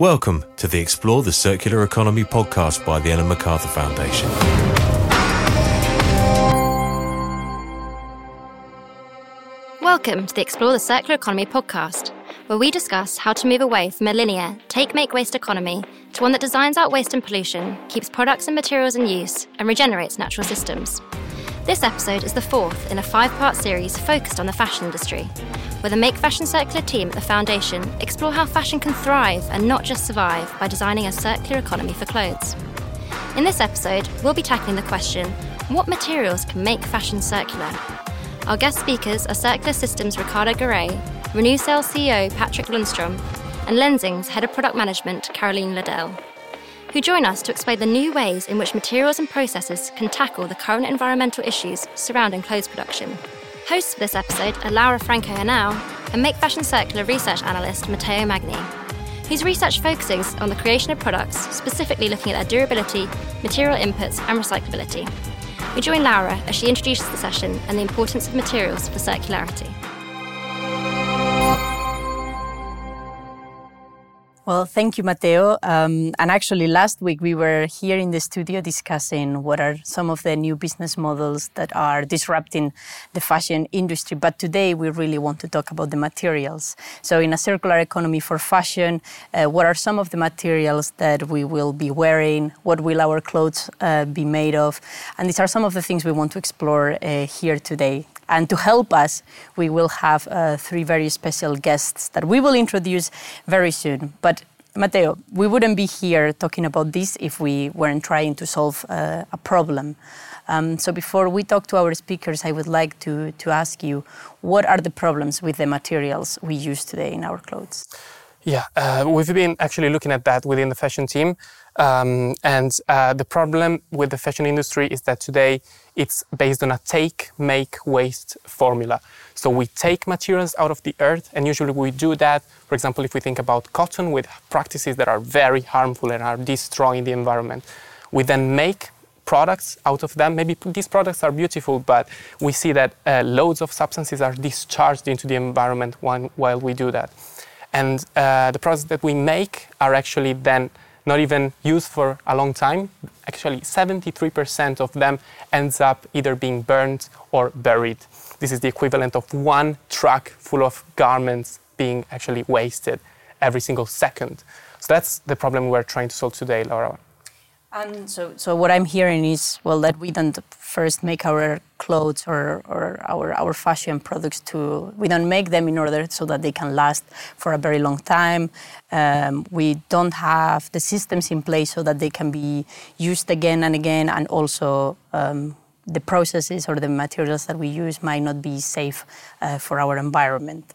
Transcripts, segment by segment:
Welcome to the Explore the Circular Economy podcast by the Ellen MacArthur Foundation. Welcome to the Explore the Circular Economy podcast, where we discuss how to move away from a linear take make waste economy to one that designs out waste and pollution, keeps products and materials in use, and regenerates natural systems. This episode is the fourth in a five part series focused on the fashion industry, where the Make Fashion Circular team at the Foundation explore how fashion can thrive and not just survive by designing a circular economy for clothes. In this episode, we'll be tackling the question what materials can make fashion circular? Our guest speakers are Circular Systems Ricardo Garay, Renewcell CEO Patrick Lundstrom, and Lenzing's Head of Product Management Caroline Liddell, who join us to explain the new ways in which materials and processes can tackle the current environmental issues surrounding clothes production. Hosts for this episode are Laura Franco Henao and Make Fashion Circular research analyst Matteo Magni, whose research focuses on the creation of products, specifically looking at their durability, material inputs, and recyclability. We join Laura as she introduces the session and the importance of materials for circularity. Well, thank you, Matteo. Um, and actually, last week we were here in the studio discussing what are some of the new business models that are disrupting the fashion industry. But today we really want to talk about the materials. So, in a circular economy for fashion, uh, what are some of the materials that we will be wearing? What will our clothes uh, be made of? And these are some of the things we want to explore uh, here today. And to help us, we will have uh, three very special guests that we will introduce very soon. But Matteo, we wouldn't be here talking about this if we weren't trying to solve uh, a problem. Um, so before we talk to our speakers, I would like to, to ask you, what are the problems with the materials we use today in our clothes? Yeah, uh, we've been actually looking at that within the fashion team. Um, and uh, the problem with the fashion industry is that today it's based on a take, make, waste formula. So we take materials out of the earth, and usually we do that, for example, if we think about cotton with practices that are very harmful and are destroying the environment. We then make products out of them. Maybe these products are beautiful, but we see that uh, loads of substances are discharged into the environment while, while we do that. And uh, the products that we make are actually then not even used for a long time. Actually, 73% of them ends up either being burned or buried. This is the equivalent of one truck full of garments being actually wasted every single second. So that's the problem we're trying to solve today, Laura. And so, so what I'm hearing is, well, that we don't first make our clothes or, or our, our fashion products to, we don't make them in order so that they can last for a very long time. Um, we don't have the systems in place so that they can be used again and again and also um, the processes or the materials that we use might not be safe uh, for our environment.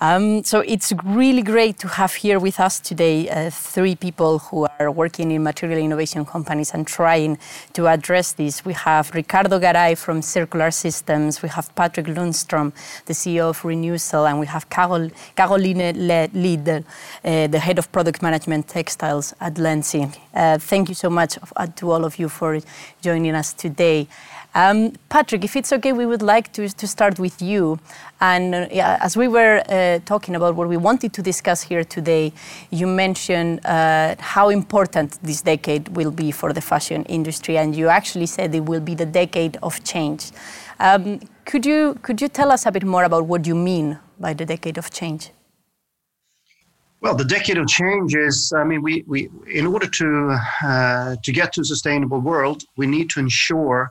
Um, so it's really great to have here with us today uh, three people who are working in material innovation companies and trying to address this. We have Ricardo Garay from Circular Systems, we have Patrick Lundstrom, the CEO of Renewcell, and we have Carol, Caroline Liddell, uh, the head of product management textiles at Lenzing. Uh, thank you so much uh, to all of you for joining us today. Um, Patrick, if it's okay, we would like to, to start with you. And uh, as we were uh, talking about what we wanted to discuss here today, you mentioned uh, how important this decade will be for the fashion industry, and you actually said it will be the decade of change. Um, could you could you tell us a bit more about what you mean by the decade of change? Well, the decade of change is, I mean, we, we in order to, uh, to get to a sustainable world, we need to ensure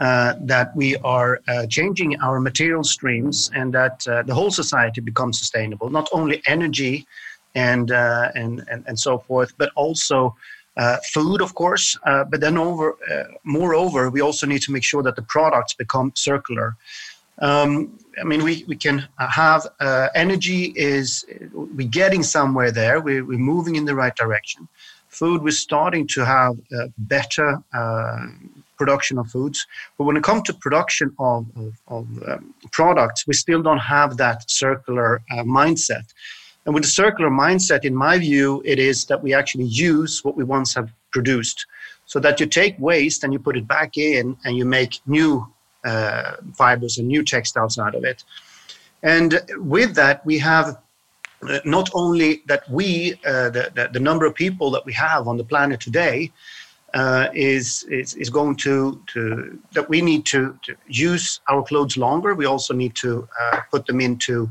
uh, that we are uh, changing our material streams and that uh, the whole society becomes sustainable, not only energy and, uh, and, and, and, so forth, but also uh, food, of course. but then, over, moreover, we also need to make sure that the products become circular. Um, I mean, we, we can have energy is we're getting somewhere there. We're, we're moving in the right direction. Food, we're starting to have better production of foods. But when it comes to production of, of, of um, products, we still don't have that circular uh, mindset. And with the circular mindset, in my view, it is that we actually use what we once have produced. So that you take waste and you put it back in and you make new uh, fibers and new textiles out of it. And with that, we have uh, not only that we, uh, the, the, the, number of people that we have on the planet today, uh, is, is, is going to, to that we need to, to use our clothes longer. We also need to uh, put them into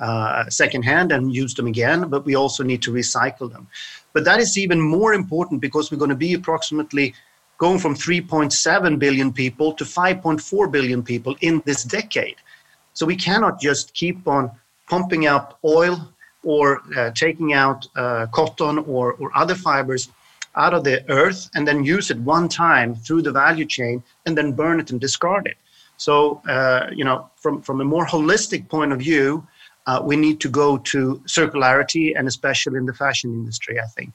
uh, secondhand and use them again, but we also need to recycle them. But that is even more important because we're going to be approximately going from 3.7 billion people to 5.4 billion people in this decade. So we cannot just keep on pumping up oil or uh, taking out uh, cotton or, or other fibers out of the earth and then use it one time through the value chain and then burn it and discard it. So, uh, you know, from, from a more holistic point of view, uh, we need to go to circularity and especially in the fashion industry, I think.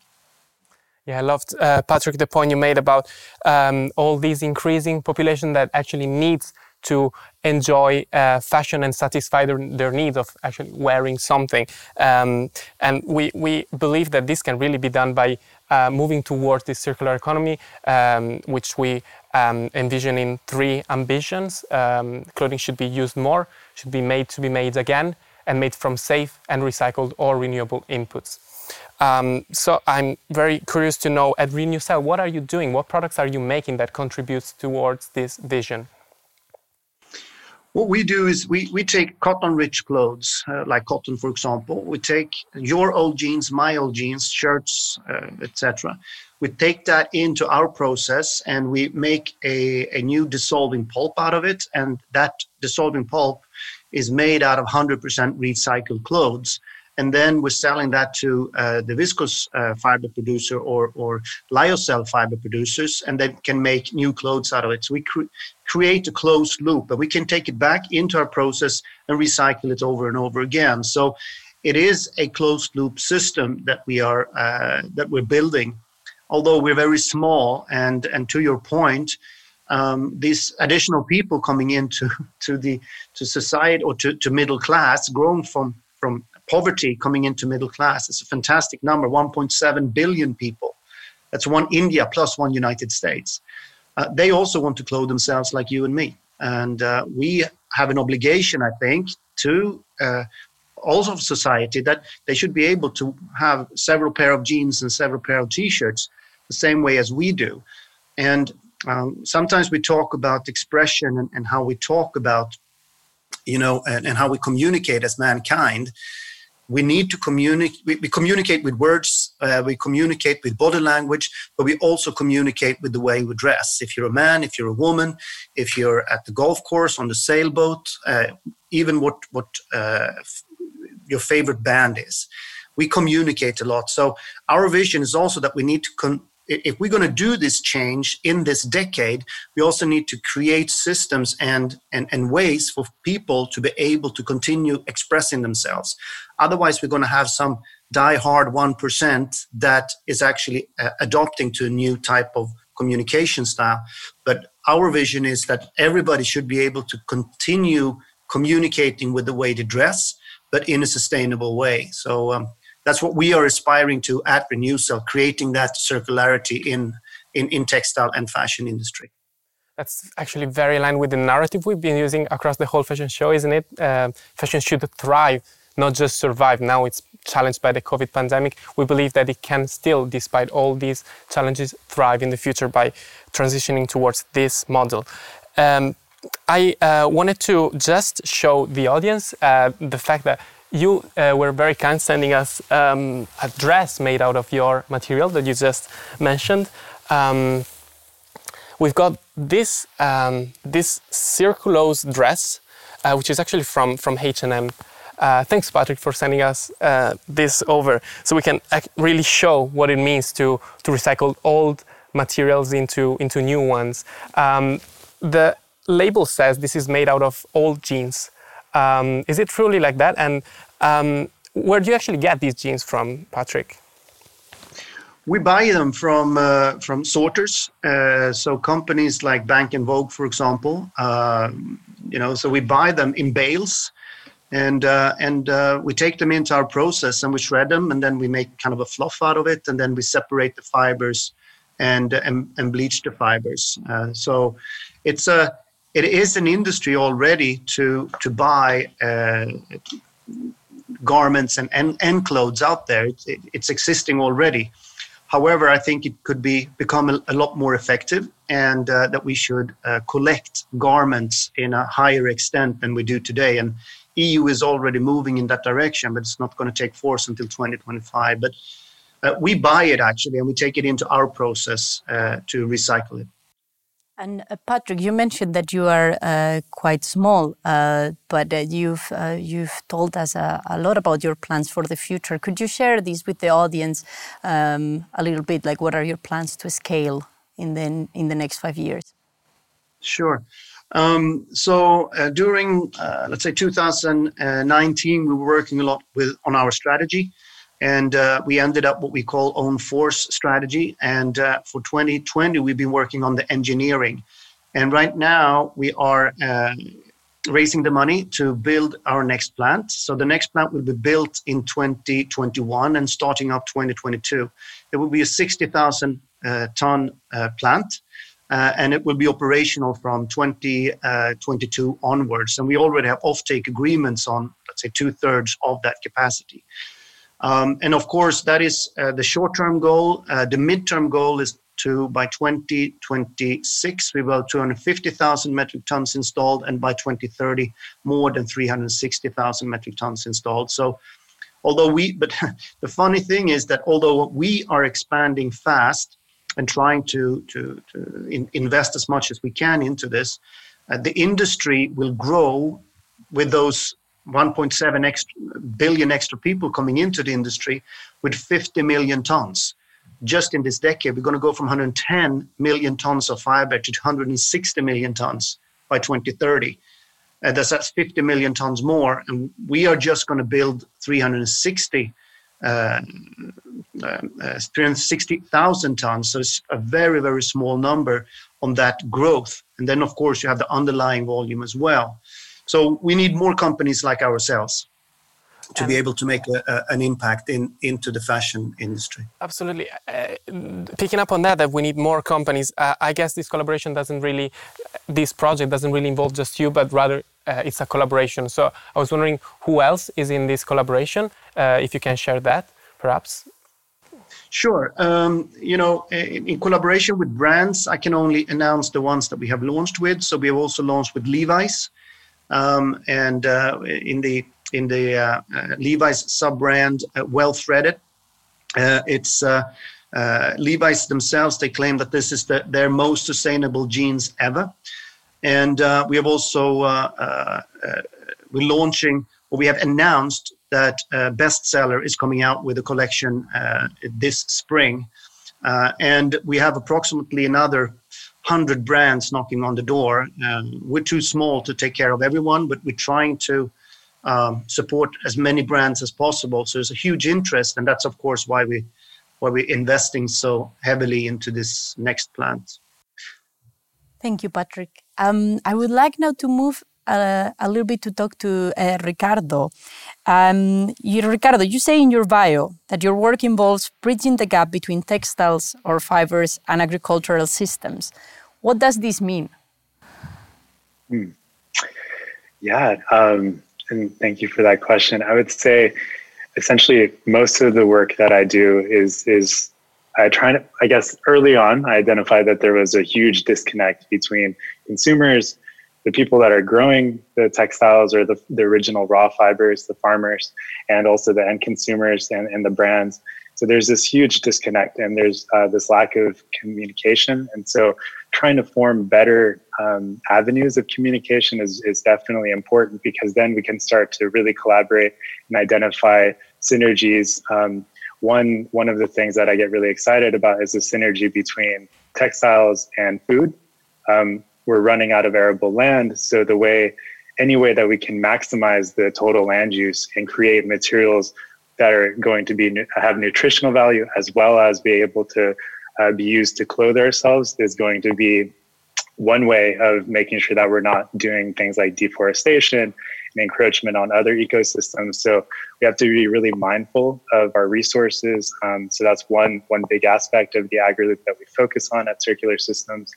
Yeah, I loved, uh, Patrick, the point you made about um, all these increasing population that actually needs to enjoy uh, fashion and satisfy their, their needs of actually wearing something. Um, and we, we believe that this can really be done by uh, moving towards this circular economy, um, which we um, envision in three ambitions. Um, clothing should be used more, should be made to be made again, and made from safe and recycled or renewable inputs. Um, so I'm very curious to know at Renewcell, what are you doing? What products are you making that contributes towards this vision? What we do is we, we take cotton rich clothes, uh, like cotton, for example. We take your old jeans, my old jeans, shirts, uh, etc. We take that into our process and we make a, a new dissolving pulp out of it. And that dissolving pulp is made out of 100% recycled clothes and then we're selling that to uh, the viscose uh, fiber producer or, or lyocell fiber producers, and then can make new clothes out of it. So we cre- create a closed loop, but we can take it back into our process and recycle it over and over again. So it is a closed loop system that we are uh, that we're building. Although we're very small, and and to your point, um, these additional people coming into to the to society or to, to middle class, growing from from poverty coming into middle class. It's a fantastic number 1.7 billion people. That's one India plus one United States. Uh, they also want to clothe themselves like you and me. And uh, we have an obligation, I think, to uh, also society that they should be able to have several pair of jeans and several pair of t-shirts the same way as we do. And um, sometimes we talk about expression and, and, how we talk about, you know, and, and how we communicate as mankind we need to communicate we, we, communicate with words uh, we communicate with body language but we also communicate with the way we dress. If you're a man if you're a woman if you're at the golf course on the sailboat uh, even what what uh, f- your favorite band is. We communicate a lot. So our vision is also that we need to con- if we're going to do this change in this decade, we also need to create systems and, and, and ways for people to be able to continue expressing themselves. Otherwise, we're going to have some die-hard 1% that is actually uh, adopting to a new type of communication style. But our vision is that everybody should be able to continue communicating with the way they dress, but in a sustainable way. So, um, that's what we are aspiring to at Renewcell, creating that circularity in, in, in textile and fashion industry. That's actually very aligned with the narrative we've been using across the whole fashion show, isn't it? Uh, fashion should thrive, not just survive. Now it's challenged by the COVID pandemic. We believe that it can still, despite all these challenges, thrive in the future by transitioning towards this model. Um, I uh, wanted to just show the audience uh, the fact that you uh, were very kind sending us um, a dress made out of your material that you just mentioned. Um, we've got this um, this circulose dress, uh, which is actually from from H&M. Uh, thanks, Patrick, for sending us uh, this over, so we can really show what it means to to recycle old materials into into new ones. Um, the label says this is made out of old jeans. Um, is it truly like that? And um, where do you actually get these jeans from, Patrick? We buy them from uh, from sorters. Uh, so companies like Bank and Vogue, for example, uh, you know, so we buy them in bales, and uh, and uh, we take them into our process and we shred them, and then we make kind of a fluff out of it, and then we separate the fibers and and, and bleach the fibers. Uh, so it's a it is an industry already to to buy garments and, and, and clothes out there. It's, it, it's existing already. However, I think it could be become a, a lot more effective, and uh, that we should uh, collect garments in a higher extent than we do today. And EU is already moving in that direction, but it's not going to take force until 2025. But uh, we buy it actually, and we take it into our process uh, to recycle it. And uh, Patrick, you mentioned that you are uh, quite small, uh, but uh, you've uh, you've told us a, a, lot about your plans for the future. Could you share these with the audience um, a little bit? Like, what are your plans to scale in the in the next five years? Sure. Um, so uh, during let's say 2019, we were working a lot with on our strategy and uh, we ended up what we call own force strategy. And uh, for 2020, we've been working on the engineering. And right now, we are uh, raising the money to build our next plant. So the next plant will be built in 2021 and starting up 2022. It will be a 60,000 uh, ton uh, plant. Uh, and it will be operational from 2022 onwards. And we already have offtake agreements on, let's say, two thirds of that capacity. Um, and of course, that is uh, the short term goal. Uh, the midterm goal is to, by 2026, we will have 250,000 metric tons installed, and by 2030, more than 360,000 metric tons installed. So, although we, but the funny thing is that although we are expanding fast and trying to, to, to in, invest as much as we can into this, uh, the industry will grow with those 1.7 extra, billion extra people coming into the industry with 50 million tons. Just in this decade, we're going to go from 110 million tons of fiber to 160 million tons by 2030. Uh, that's, that's 50 million tons more. And we are just going to build 360 uh, uh, 360,000 tons. So it's a very, very small number on that growth. And then, of course, you have the underlying volume as well. So we need more companies like ourselves to be able to make a, a, an impact in into the fashion industry. Absolutely. Uh, picking up on that, that we need more companies. Uh, I guess this collaboration doesn't really, this project doesn't really involve just you, but rather uh, it's a collaboration. So I was wondering who else is in this collaboration. Uh, if you can share that, perhaps. Sure. Um, you know, in, in, collaboration with brands, I can only announce the ones that we have launched with. So we have also launched with Levi's. Um, and uh, in the in the uh, uh, Levi's sub brand, well threaded. it's Levi's themselves. They claim that this is the, their most sustainable jeans ever. And we have also we're launching or we have announced that uh, bestseller is coming out with a collection uh, this spring uh, and we have approximately another 100 brands knocking on the door. Um, we're too small to take care of everyone, but we're trying to um, support as many brands as possible. So there's a huge interest, and that's of course why we why we're investing so heavily into this next plant. Thank you, Patrick. Um, I would like now to move a little bit to talk to uh, Ricardo. Um, you, Ricardo, you say in your bio that your work involves bridging the gap between textiles or fibers and agricultural systems. What does this mean? Hmm. Yeah, um, and thank you for that question. I would say essentially most of the work that I do is is I try to I guess early on I identified that there was a huge disconnect between consumers the people that are growing the textiles or the, the original raw fibers, the farmers, and also the end consumers and, and the brands. So there's this huge disconnect and there's uh, this lack of communication. And so trying to form better um, avenues of communication is, is definitely important because then we can start to really collaborate and identify synergies. Um, one, one of the things that I get really excited about is the synergy between textiles and food. Um, we're running out of arable land. So the way, any way that we can maximize the total land use and create materials that are going to be have nutritional value as well as be able to uh, be used to clothe ourselves is going to be one way of making sure that we're not doing things like deforestation and encroachment on other ecosystems. So we have to be really mindful of our resources. Um, so that's one one big aspect of the Agraloop that we focus on at Circular Systems.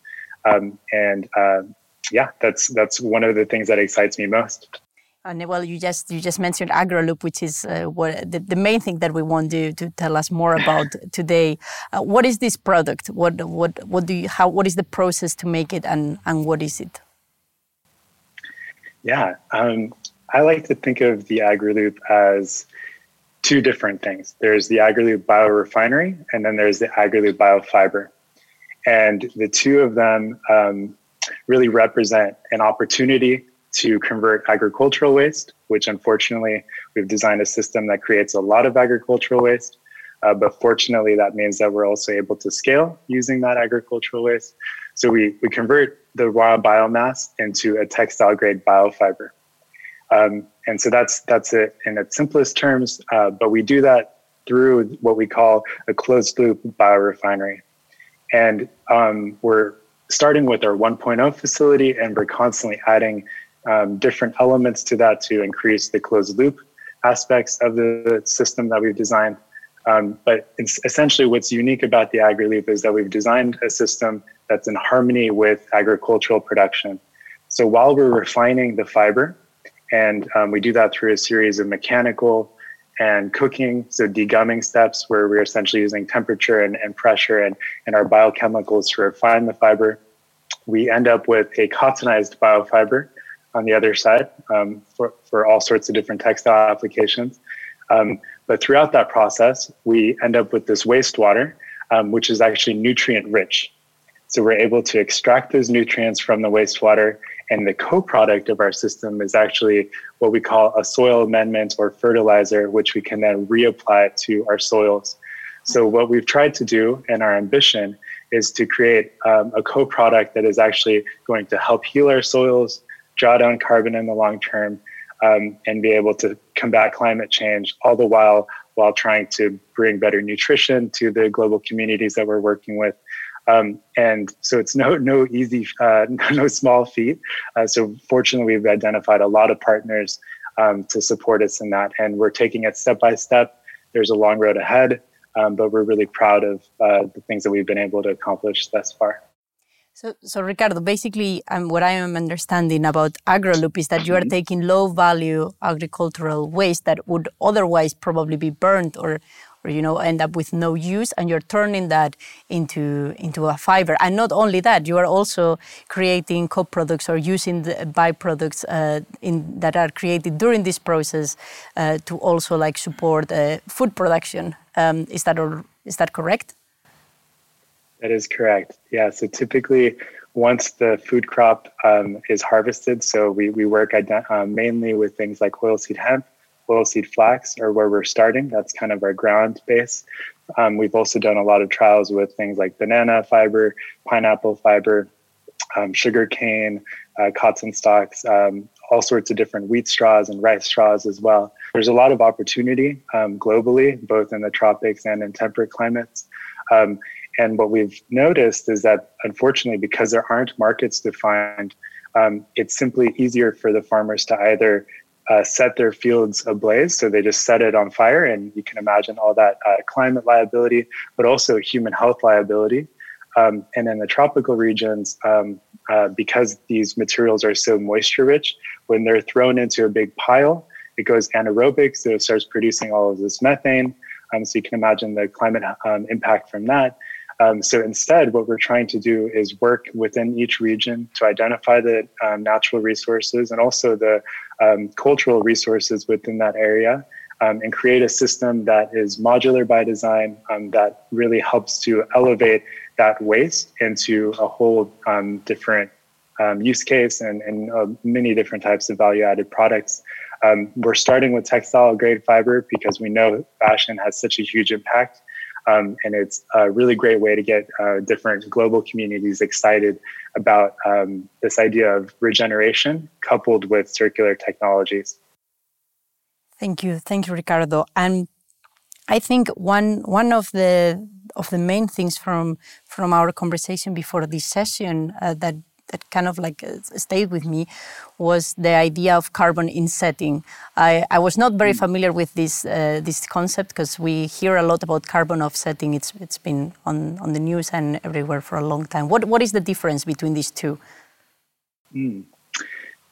Um, and uh, yeah, that's that's one of the things that excites me most. And well, you just you just mentioned Agraloop, which is uh, what the, the, main thing that we want you to tell us more about today. Uh, what is this product? What what what do you how what is the process to make it, and and what is it? Yeah, um, I like to think of the Agraloop as two different things. There's the Agraloop biorefinery, and then there's the Agraloop biofiber, and the two of them um, really represent an opportunity to convert agricultural waste, which unfortunately we've designed a system that creates a lot of agricultural waste. Uh, but fortunately, that means that we're also able to scale using that agricultural waste. So we, we convert the raw biomass into a textile grade biofiber. Um, and so that's that's it in its simplest terms. Uh, but we do that through what we call a closed loop biorefinery. And um, we're starting with our 1.0 facility, and we're constantly adding um, different elements to that to increase the closed loop aspects of the system that we've designed. Um, but essentially, what's unique about the Agraloop is that we've designed a system that's in harmony with agricultural production. So while we're refining the fiber, and um, we do that through a series of mechanical and cooking, so degumming steps where we're essentially using temperature and, and pressure and, and our biochemicals to refine the fiber, we end up with a cottonized biofiber on the other side um, for, for all sorts of different textile applications. Um, but throughout that process, we end up with this wastewater, um, which is actually nutrient rich. So we're able to extract those nutrients from the wastewater, and the co-product of our system is actually what we call a soil amendment or fertilizer, which we can then reapply to our soils. So what we've tried to do, and our ambition, is to create um, a co-product that is actually going to help heal our soils, draw down carbon in the long term, um, and be able to combat climate change, all the while while trying to bring better nutrition to the global communities that we're working with. Um, and so it's no no easy, uh, no small feat. Uh, so fortunately, we've identified a lot of partners um, to support us in that, and we're taking it step by step. There's a long road ahead, um, but we're really proud of uh, the things that we've been able to accomplish thus far. So, so Ricardo, basically, um, what I am understanding about Agraloop is that you are mm-hmm. taking low-value agricultural waste that would otherwise probably be burned or, or you know, end up with no use, and you're turning that into into a fiber. And not only that, you are also creating co-products or using the byproducts uh, in, that are created during this process uh, to also like support uh, food production. Um, is that or, is that correct? That is correct. Yeah. So typically, once the food crop um, is harvested, so we, we work uh, mainly with things like oilseed hemp, oilseed flax, or where we're starting. That's kind of our ground base. Um, we've also done a lot of trials with things like banana fiber, pineapple fiber, um, sugar cane, uh, cotton stalks, um, all sorts of different wheat straws and rice straws as well. There's a lot of opportunity um, globally, both in the tropics and in temperate climates. Um, and what we've noticed is that, unfortunately, because there aren't markets defined, um, it's simply easier for the farmers to either uh, set their fields ablaze, so they just set it on fire, and you can imagine all that uh, climate liability, but also human health liability. Um, and in the tropical regions, um, uh, because these materials are so moisture rich, when they're thrown into a big pile, it goes anaerobic, so it starts producing all of this methane. Um, so you can imagine the climate um, impact from that. Um, so instead, what we're trying to do is work within each region to identify the um, natural resources and also the um, cultural resources within that area um, and create a system that is modular by design um, that really helps to elevate that waste into a whole um, different use case and, and uh, many different types of value added products. we're starting with textile grade fiber because we know fashion has such a huge impact um, and it's a really great way to get uh, different global communities excited about um, this idea of regeneration coupled with circular technologies. Thank you, thank you, Ricardo. And I think one one of the of the main things from from our conversation before this session uh, that that kind of like uh, stayed with me was the idea of carbon insetting. I, I was not very mm. familiar with this uh, this concept because we hear a lot about carbon offsetting. It's it's been on, on the news and everywhere for a long time. What what is the difference between these two? Mm.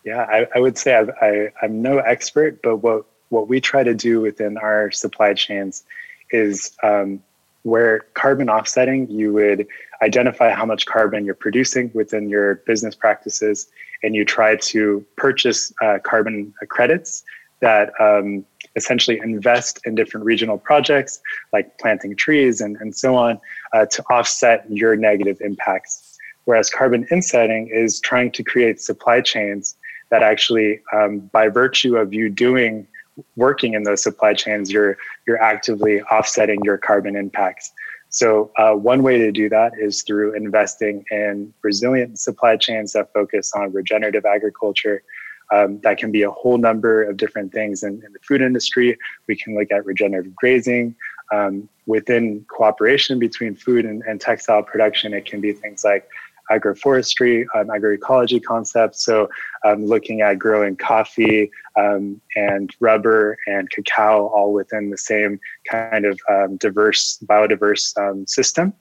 Yeah, I, I would say I've, I, I'm no expert, but what what we try to do within our supply chains is um, where carbon offsetting, you would identify how much carbon you're producing within your business practices, and you try to purchase uh, carbon credits that um, essentially invest in different regional projects like planting trees and, and so on uh, to offset your negative impacts. Whereas carbon insetting is trying to create supply chains that actually, um, by virtue of you doing working in those supply chains, you're you're actively offsetting your carbon impacts. So uh, one way to do that is through investing in resilient supply chains that focus on regenerative agriculture. Um, that can be a whole number of different things in, in the food industry. We can look at regenerative grazing. Um, within cooperation between food and, and textile production, it can be things like agroforestry, um, agroecology concepts. So, um, looking at growing coffee um, and rubber and cacao all within the same kind of um, diverse, biodiverse um, system.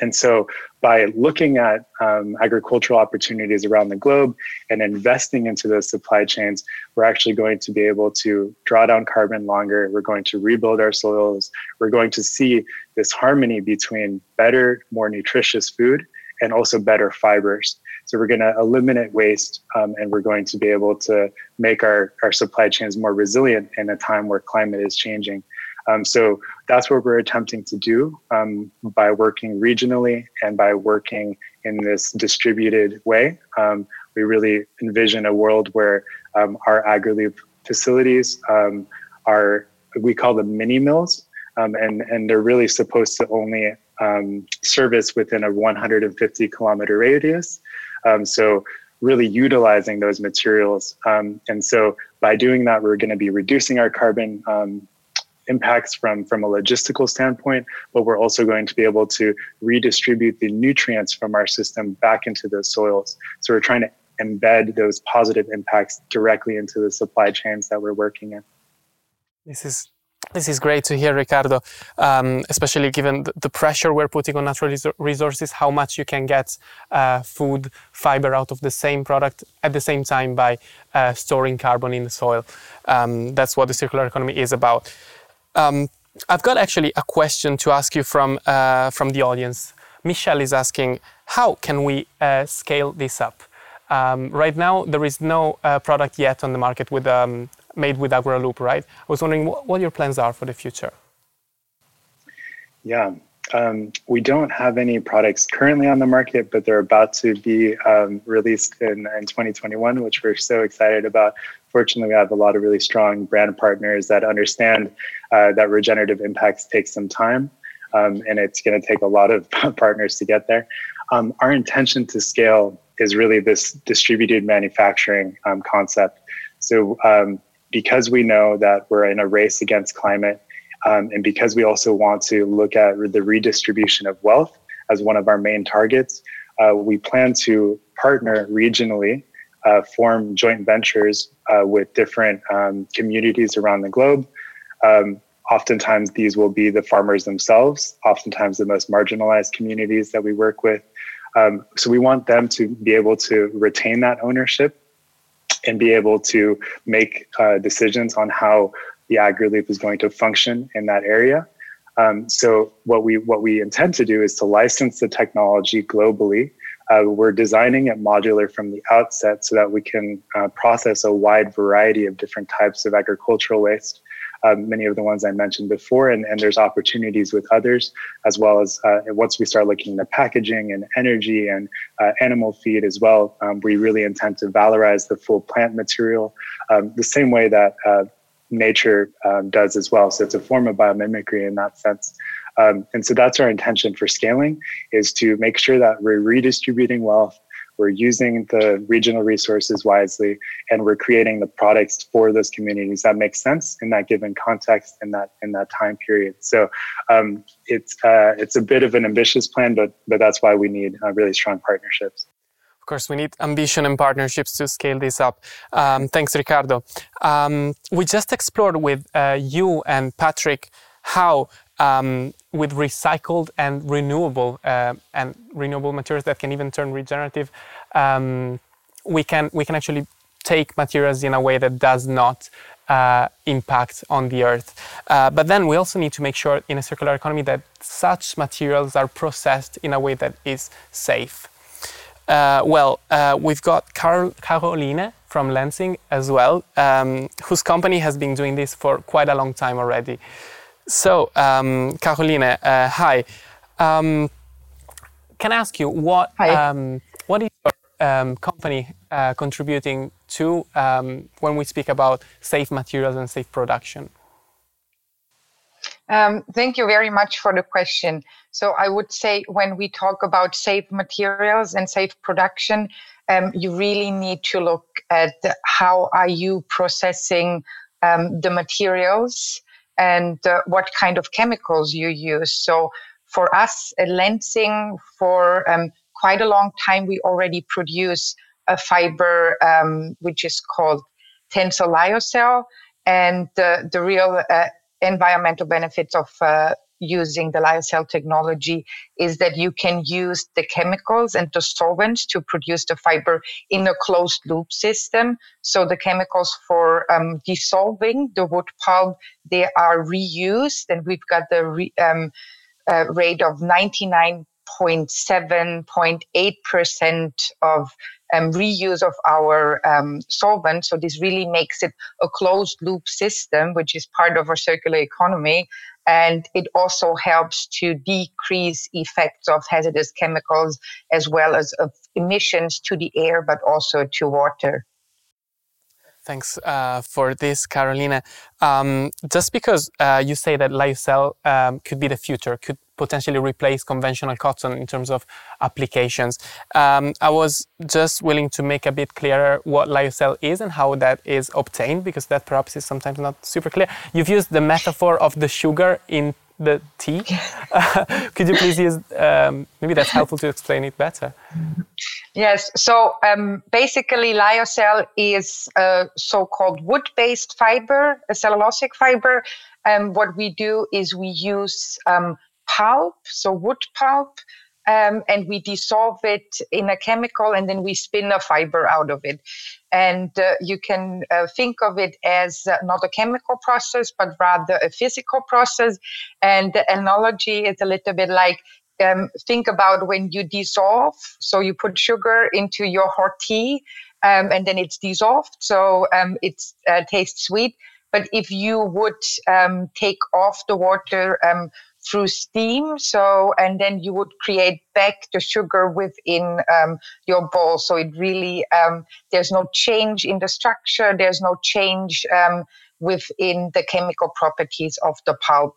And so, by looking at um, agricultural opportunities around the globe and investing into those supply chains, we're actually going to be able to draw down carbon longer. We're going to rebuild our soils. We're going to see this harmony between better, more nutritious food and also better fibers. So we're going to eliminate waste um, and we're going to be able to make our, our supply chains more resilient in a time where climate is changing. Um, so that's what we're attempting to do um, by working regionally and by working in this distributed way. Um, we really envision a world where um, our Agraloop facilities um, are, we call them mini mills, and, and they're really supposed to only um, service within a 150 kilometer radius. Um, so really utilizing those materials. Um, and so by doing that, we're going to be reducing our carbon um, impacts from, from a logistical standpoint, but we're also going to be able to redistribute the nutrients from our system back into the soils. So we're trying to embed those positive impacts directly into the supply chains that we're working in. This is this is great to hear, Ricardo, um, especially given the pressure we're putting on natural resources, how much you can get uh, food, fiber out of the same product at the same time by uh, storing carbon in the soil. Um, that's what the circular economy is about. Um, I've got actually a question to ask you from, uh, from the audience. Michelle is asking, how can we uh, scale this up? Um, right now, there is no uh, product yet on the market with um, made with Agraloop, right? I was wondering what, what your plans are for the future. Yeah, um, we don't have any products currently on the market, but they're about to be um, released in, in 2021, which we're so excited about. Fortunately, we have a lot of really strong brand partners that understand uh, that regenerative impacts take some time, um, and it's going to take a lot of partners to get there. Um, our intention to scale is really this distributed manufacturing um, concept. So um, because we know that we're in a race against climate, um, and because we also want to look at the redistribution of wealth as one of our main targets, uh, we plan to partner regionally, uh, form joint ventures uh, with different um, communities around the globe. Um, oftentimes, these will be the farmers themselves, oftentimes, the most marginalized communities that we work with. Um, so, we want them to be able to retain that ownership and be able to make uh, decisions on how the Agraloop is going to function in that area. Um, so what we what we intend to do is to license the technology globally. Uh, we're designing it modular from the outset so that we can uh, process a wide variety of different types of agricultural waste um, many of the ones I mentioned before, and, and there's opportunities with others, as well as uh, once we start looking at packaging and energy and uh, animal feed as well, um, we really intend to valorize the full plant material um, the same way that uh, nature um, does as well. So it's a form of biomimicry in that sense. Um, and so that's our intention for scaling is to make sure that we're redistributing wealth we're using the regional resources wisely, and we're creating the products for those communities that make sense in that given context in that in that time period. So um, it's uh, it's a bit of an ambitious plan, but but that's why we need uh, really strong partnerships. Of course, we need ambition and partnerships to scale this up. Um, thanks, Ricardo. Um, we just explored with uh, you and Patrick how um, with recycled and renewable uh, and renewable materials that can even turn regenerative, um, we can we can actually take materials in a way that does not uh, impact on the earth. Uh, but then we also need to make sure in a circular economy that such materials are processed in a way that is safe. Uh, well, uh, we've got Carol, Caroline from Lenzing as well, um, whose company has been doing this for quite a long time already. So, um, Caroline, uh, hi. Um, can I ask you what um, what is your um, company uh, contributing to um, when we speak about safe materials and safe production? Um, thank you very much for the question. So I would say when we talk about safe materials and safe production, um, you really need to look at how are you processing um, the materials and uh, what kind of chemicals you use. So for us at Lenzing, for um, quite a long time, we already produce a fiber um, which is called Tencel lyocell. And uh, the real uh, environmental benefits of uh, using the lyocell technology is that you can use the chemicals and the solvents to produce the fiber in a closed loop system. So the chemicals for um, dissolving the wood pulp, they are reused and we've got the re, um, uh, rate of 99.7.8% of um, reuse of our um, solvent. So this really makes it a closed loop system, which is part of our circular economy. And it also helps to decrease effects of hazardous chemicals as well as of emissions to the air, but also to water. Thanks uh, for this, Carolina. Um, just because uh, you say that lyocell um, could be the future, could potentially replace conventional cotton in terms of applications, um, I was just willing to make a bit clearer what lyocell is and how that is obtained, because that perhaps is sometimes not super clear. You've used the metaphor of the sugar in the tea. could you please use, um, maybe that's helpful to explain it better. Yes, so um, basically, lyocell is a so called wood based fiber, a cellulosic fiber. Um, what we do is we use um, pulp, so wood pulp, um, and we dissolve it in a chemical and then we spin a fiber out of it. And uh, you can uh, think of it as uh, not a chemical process, but rather a physical process. And the analogy is a little bit like um, think about when you dissolve. So you put sugar into your hot tea um, and then it's dissolved. So um, it uh, tastes sweet. But if you would um, take off the water um, through steam. So, and then you would create back the sugar within um, your bowl. So it really, um, there's no change in the structure. There's no change um, within the chemical properties of the pulp.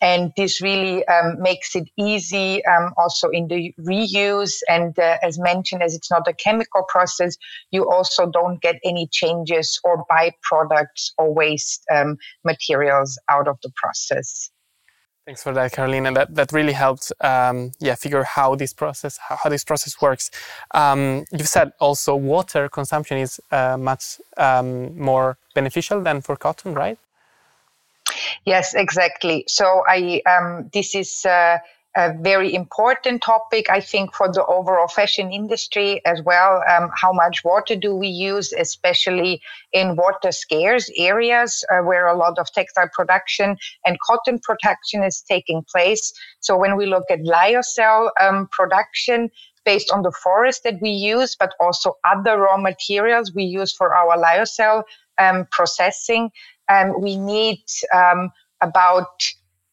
And this really um, makes it easy um, also in the reuse. And uh, as mentioned, as it's not a chemical process, you also don't get any changes or byproducts or waste um, materials out of the process. Thanks for that, Carolina. That that really helped, um, yeah, figure how this process how, how this process works. Um, you've said also water consumption is uh, much um, more beneficial than for cotton, right? Yes, exactly. So I um, this is. Uh, a very important topic, I think, for the overall fashion industry as well. Um, how much water do we use, especially in water scarce areas uh, where a lot of textile production and cotton production is taking place? So when we look at lyocell um, production, based on the forest that we use, but also other raw materials we use for our lyocell um, processing, um, we need um, about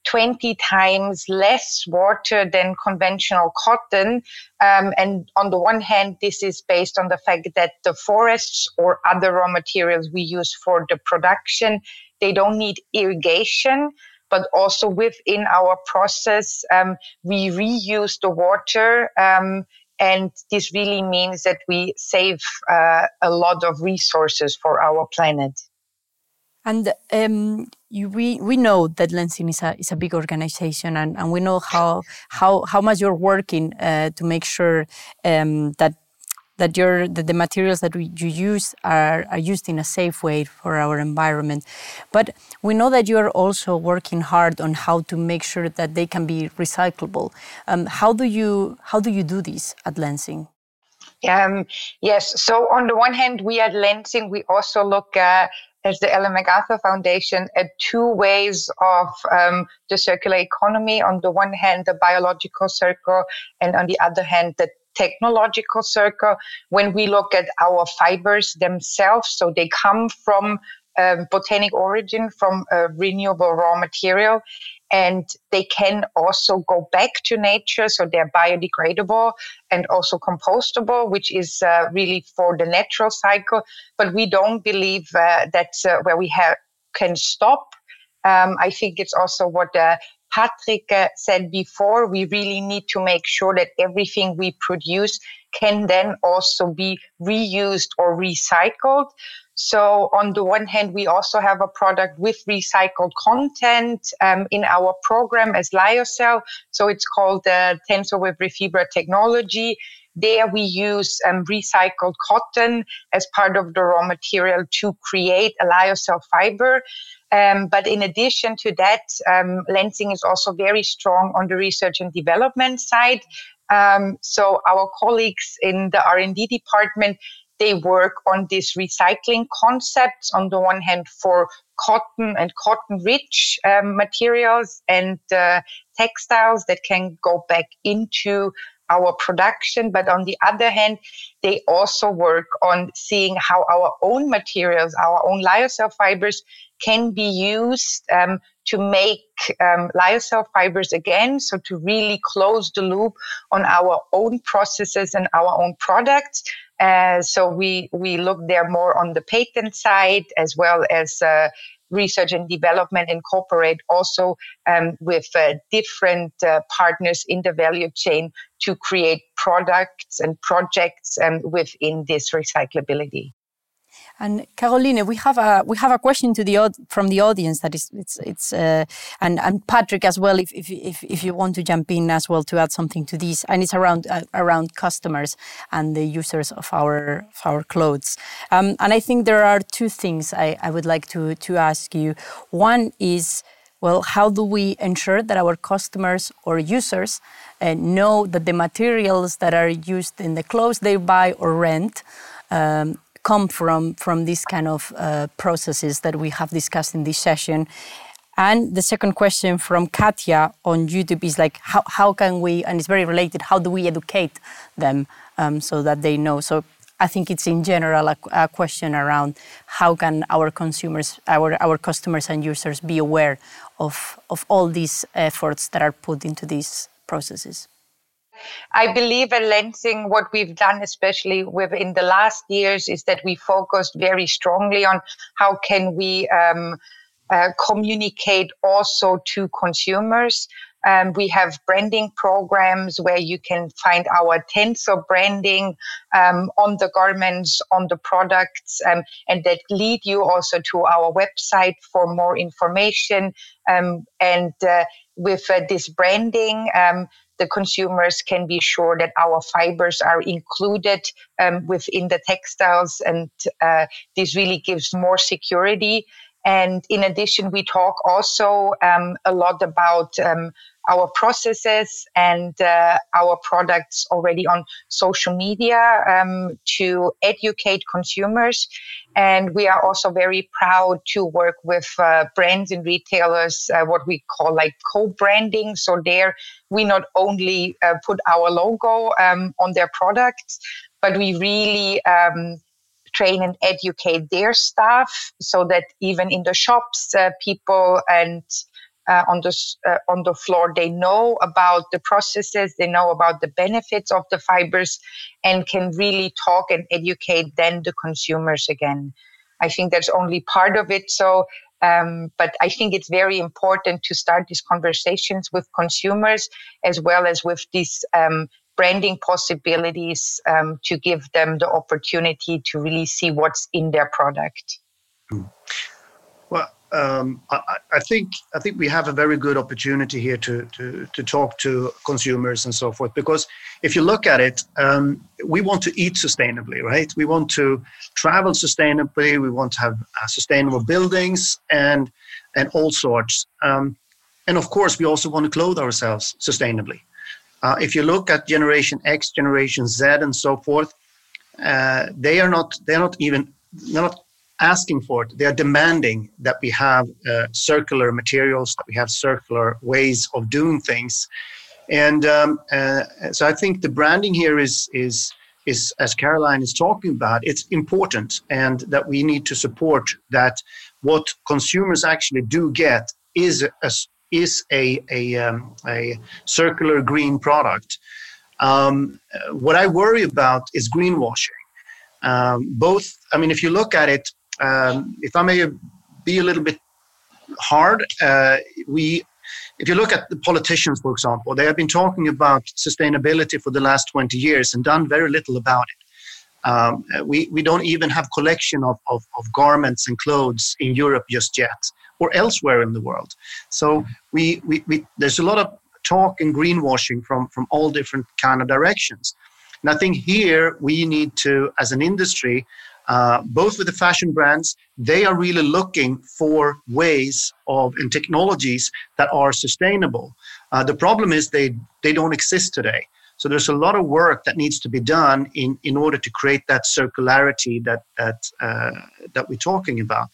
20 times less water than conventional cotton. Um, and on the one hand, this is based on the fact that the forests or other raw materials we use for the production, they don't need irrigation. But also within our process, um, we reuse the water um, and this really means that we save uh, a lot of resources for our planet. And um, you, we we know that Lenzing is a is a big organization, and, and we know how how how much you're working uh, to make sure um, that that your that the materials that we, you use are, are used in a safe way for our environment. But we know that you are also working hard on how to make sure that they can be recyclable. Um, how do you how do you do this at Lenzing? Um, yes. So on the one hand, we at Lenzing, we also look uh, as the Ellen MacArthur Foundation at two ways of um, the circular economy. On the one hand, the biological circle, and on the other hand, the technological circle. When we look at our fibers themselves, so they come from um, botanic origin, from a renewable raw material, and they can also go back to nature. So they're biodegradable and also compostable, which is uh, really for the natural cycle. But we don't believe uh, that's uh, where we can stop. Um, I think it's also what uh, Patrick uh, said before. We really need to make sure that everything we produce can then also be reused or recycled. So on the one hand, we also have a product with recycled content um, in our program as Lyocell. So it's called the uh, TensorWave Refibra technology. There we use um, recycled cotton as part of the raw material to create a lyocell fiber. Um, but in addition to that, um, Lenzing is also very strong on the research and development side. Um, so our colleagues in the R&D department they work on these recycling concepts on the one hand for cotton and cotton rich um, materials and uh, textiles that can go back into our production. But on the other hand, they also work on seeing how our own materials, our own lyocell fibers can be used um, to make um, lyocell fibers again. So to really close the loop on our own processes and our own products. Uh, so we we look there more on the patent side as well as uh, research and development and cooperate also um, with uh, different uh, partners in the value chain to create products and projects um, within this recyclability. And Caroline, we have a we have a question to the from the audience that is it's it's uh, and and Patrick as well if, if if if you want to jump in as well to add something to this and it's around uh, around customers and the users of our of our clothes. Um, and I think there are two things I, I would like to to ask you. One is well, how do we ensure that our customers or users uh, know that the materials that are used in the clothes they buy or rent um, come from from these kind of uh, processes that we have discussed in this session. And the second question from Katya on YouTube is like, how, how can we, and it's very related, how do we educate them um, so that they know? So I think it's in general a, a, question around how can our consumers, our, our customers and users be aware of, of all these efforts that are put into these processes. I believe at Lenzing, what we've done, especially within the last years, is that we focused very strongly on how can we um, uh, communicate also to consumers. Um, we have branding programs where you can find our Tencel branding um, on the garments, on the products, um, and that lead you also to our website for more information. Um, and uh, with uh, this branding, um, the consumers can be sure that our fibers are included um, within the textiles, and uh, this really gives more security. And in addition, we talk also um, a lot about um, our processes and uh, our products already on social media um, to educate consumers. And we are also very proud to work with uh, brands and retailers, uh, what we call like co-branding. So there, we not only uh, put our logo um, on their products, but we really um, train and educate their staff so that even in the shops, uh, people and uh, on the uh, on the floor. They know about the processes, they know about the benefits of the fibers, and can really talk and educate then the consumers again. I think that's only part of it. So, um, but I think it's very important to start these conversations with consumers as well as with these um, branding possibilities um, to give them the opportunity to really see what's in their product. Hmm. Well, um, I, I, think I think we have a very good opportunity here to, to to talk to consumers and so forth. Because if you look at it, um, we want to eat sustainably, right? We want to travel sustainably. We want to have uh, sustainable buildings and and all sorts. Um, and of course, we also want to clothe ourselves sustainably. Uh, if you look at Generation X, Generation Z, and so forth, uh, they are not they are not even they're not asking for it. They are demanding that we have uh, circular materials, that we have circular ways of doing things, and um, uh, so I think the branding here is is is as Caroline is talking about. It's important, and that we need to support that. What consumers actually do get is a is a a, um, a circular green product. Um, what I worry about is greenwashing. Um, both, I mean, if you look at it, um, if I may be a little bit hard, uh, we, if you look at the politicians, for example, they have been talking about sustainability for the last 20 years and done very little about it. Um, we, we don't even have collection of, of, of, garments and clothes in Europe just yet or elsewhere in the world. So we, we, we, there's a lot of talk and greenwashing from, from all different kind of directions. And I think here we need to, as an industry, uh, both with the fashion brands, they are really looking for ways of and technologies that are sustainable. Uh, the problem is they they don't exist today. So there's a lot of work that needs to be done in, in order to create that circularity that that uh, that we're talking about.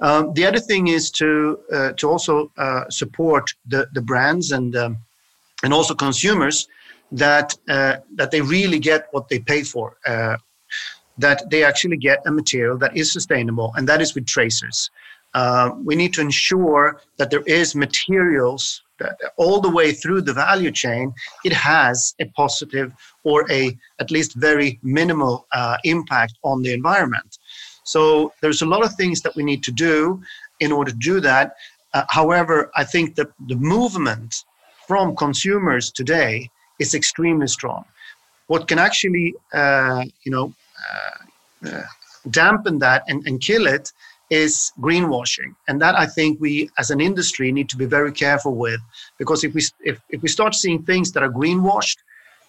Um, the other thing is to uh, to also uh, support the the brands and um, and also consumers that uh, that they really get what they pay for that they actually get a material that is sustainable, and that is with tracers. Uh, we need to ensure that there is materials that all the way through the value chain, it has a positive or a at least very minimal uh, impact on the environment. So there's a lot of things that we need to do in order to do that. Uh, however, I think that the movement from consumers today is extremely strong. What can actually, uh, you know, dampen that and, and kill it is greenwashing. And that i think we as an industry need to be very careful with because if we if, if we start seeing things that are greenwashed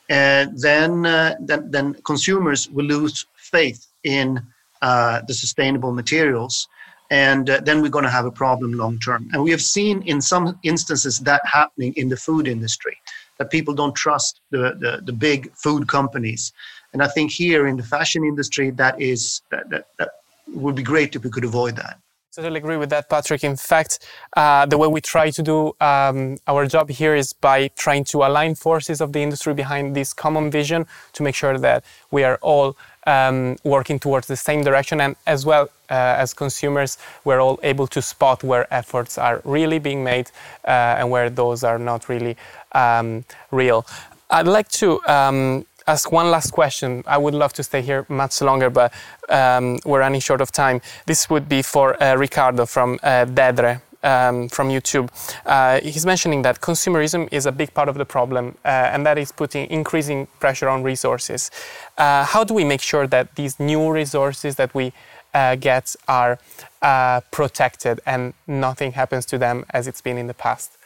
uh, then, uh, then then consumers will lose faith in uh, the sustainable materials and uh, then we're going to have a problem long term. And we have seen in some instances that happening in the food industry that people don't trust the, the, the big food companies and I think here in the fashion industry, that is that, that, that would be great if we could avoid that. Totally agree with that, Patrick. In fact, uh, the way we try to do um, our job here is by trying to align forces of the industry behind this common vision to make sure that we are all um, working towards the same direction, and as well uh, as consumers, we're all able to spot where efforts are really being made uh, and where those are not really um, real. I'd like to um, ask one last question. I would love to stay here much longer, but um, we're running short of time. This would be for uh, Ricardo from uh, Dedre. Um, from YouTube, uh, he's mentioning that consumerism is a big part of the problem, uh, and that is putting increasing pressure on resources. Uh, how do we make sure that these new resources that we uh, get are uh, protected and nothing happens to them as it's been in the past?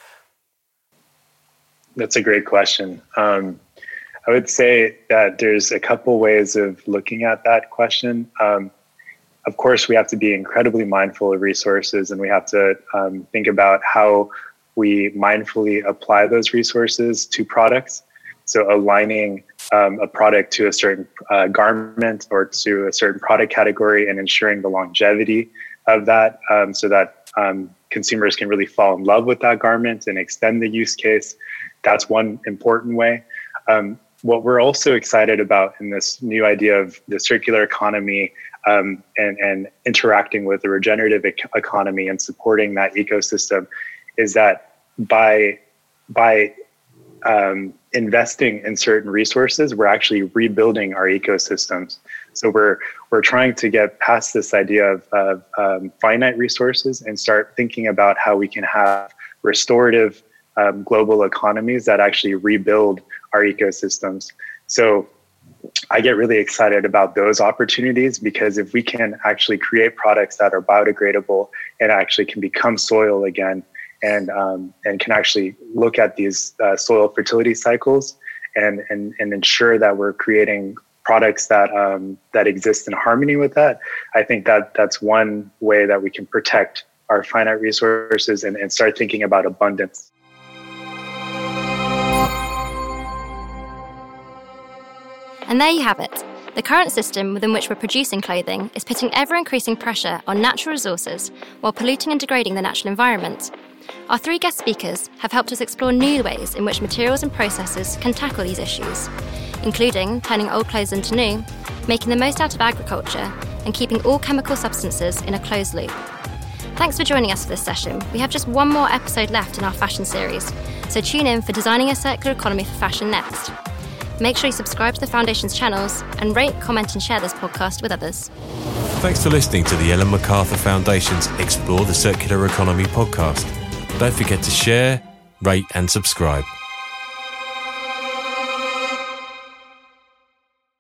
That's a great question. Um, I would say that there's a couple ways of looking at that question. Um, of course, we have to be incredibly mindful of resources and we have to um, think about how we mindfully apply those resources to products. So, aligning um, a product to a certain uh, garment or to a certain product category and ensuring the longevity of that um, so that um, consumers can really fall in love with that garment and extend the use case. That's one important way. Um, what we're also excited about in this new idea of the circular economy um, and, and interacting with the regenerative ec- economy and supporting that ecosystem is that by by um, investing in certain resources, we're actually rebuilding our ecosystems. So we're we're trying to get past this idea of, of um, finite resources and start thinking about how we can have restorative um, global economies that actually rebuild our ecosystems. So I get really excited about those opportunities because if we can actually create products that are biodegradable and actually can become soil again and um, and can actually look at these uh, soil fertility cycles and, and and ensure that we're creating products that um, that exist in harmony with that, I think that that's one way that we can protect our finite resources and, and start thinking about abundance. And there you have it The current system within which we're producing clothing is putting ever increasing pressure on natural resources while polluting and degrading the natural environment. Our three guest speakers have helped us explore new ways in which materials and processes can tackle these issues, including turning old clothes into new, making the most out of agriculture, and keeping all chemical substances in a closed loop. Thanks for joining us for this session. We have just one more episode left in our fashion series, so tune in for Designing a Circular Economy for Fashion next. Make sure you subscribe to the Foundation's channels and rate, comment, and share this podcast with others. Thanks for listening to the Ellen MacArthur Foundation's Explore the Circular Economy podcast. Don't forget to share, rate, and subscribe.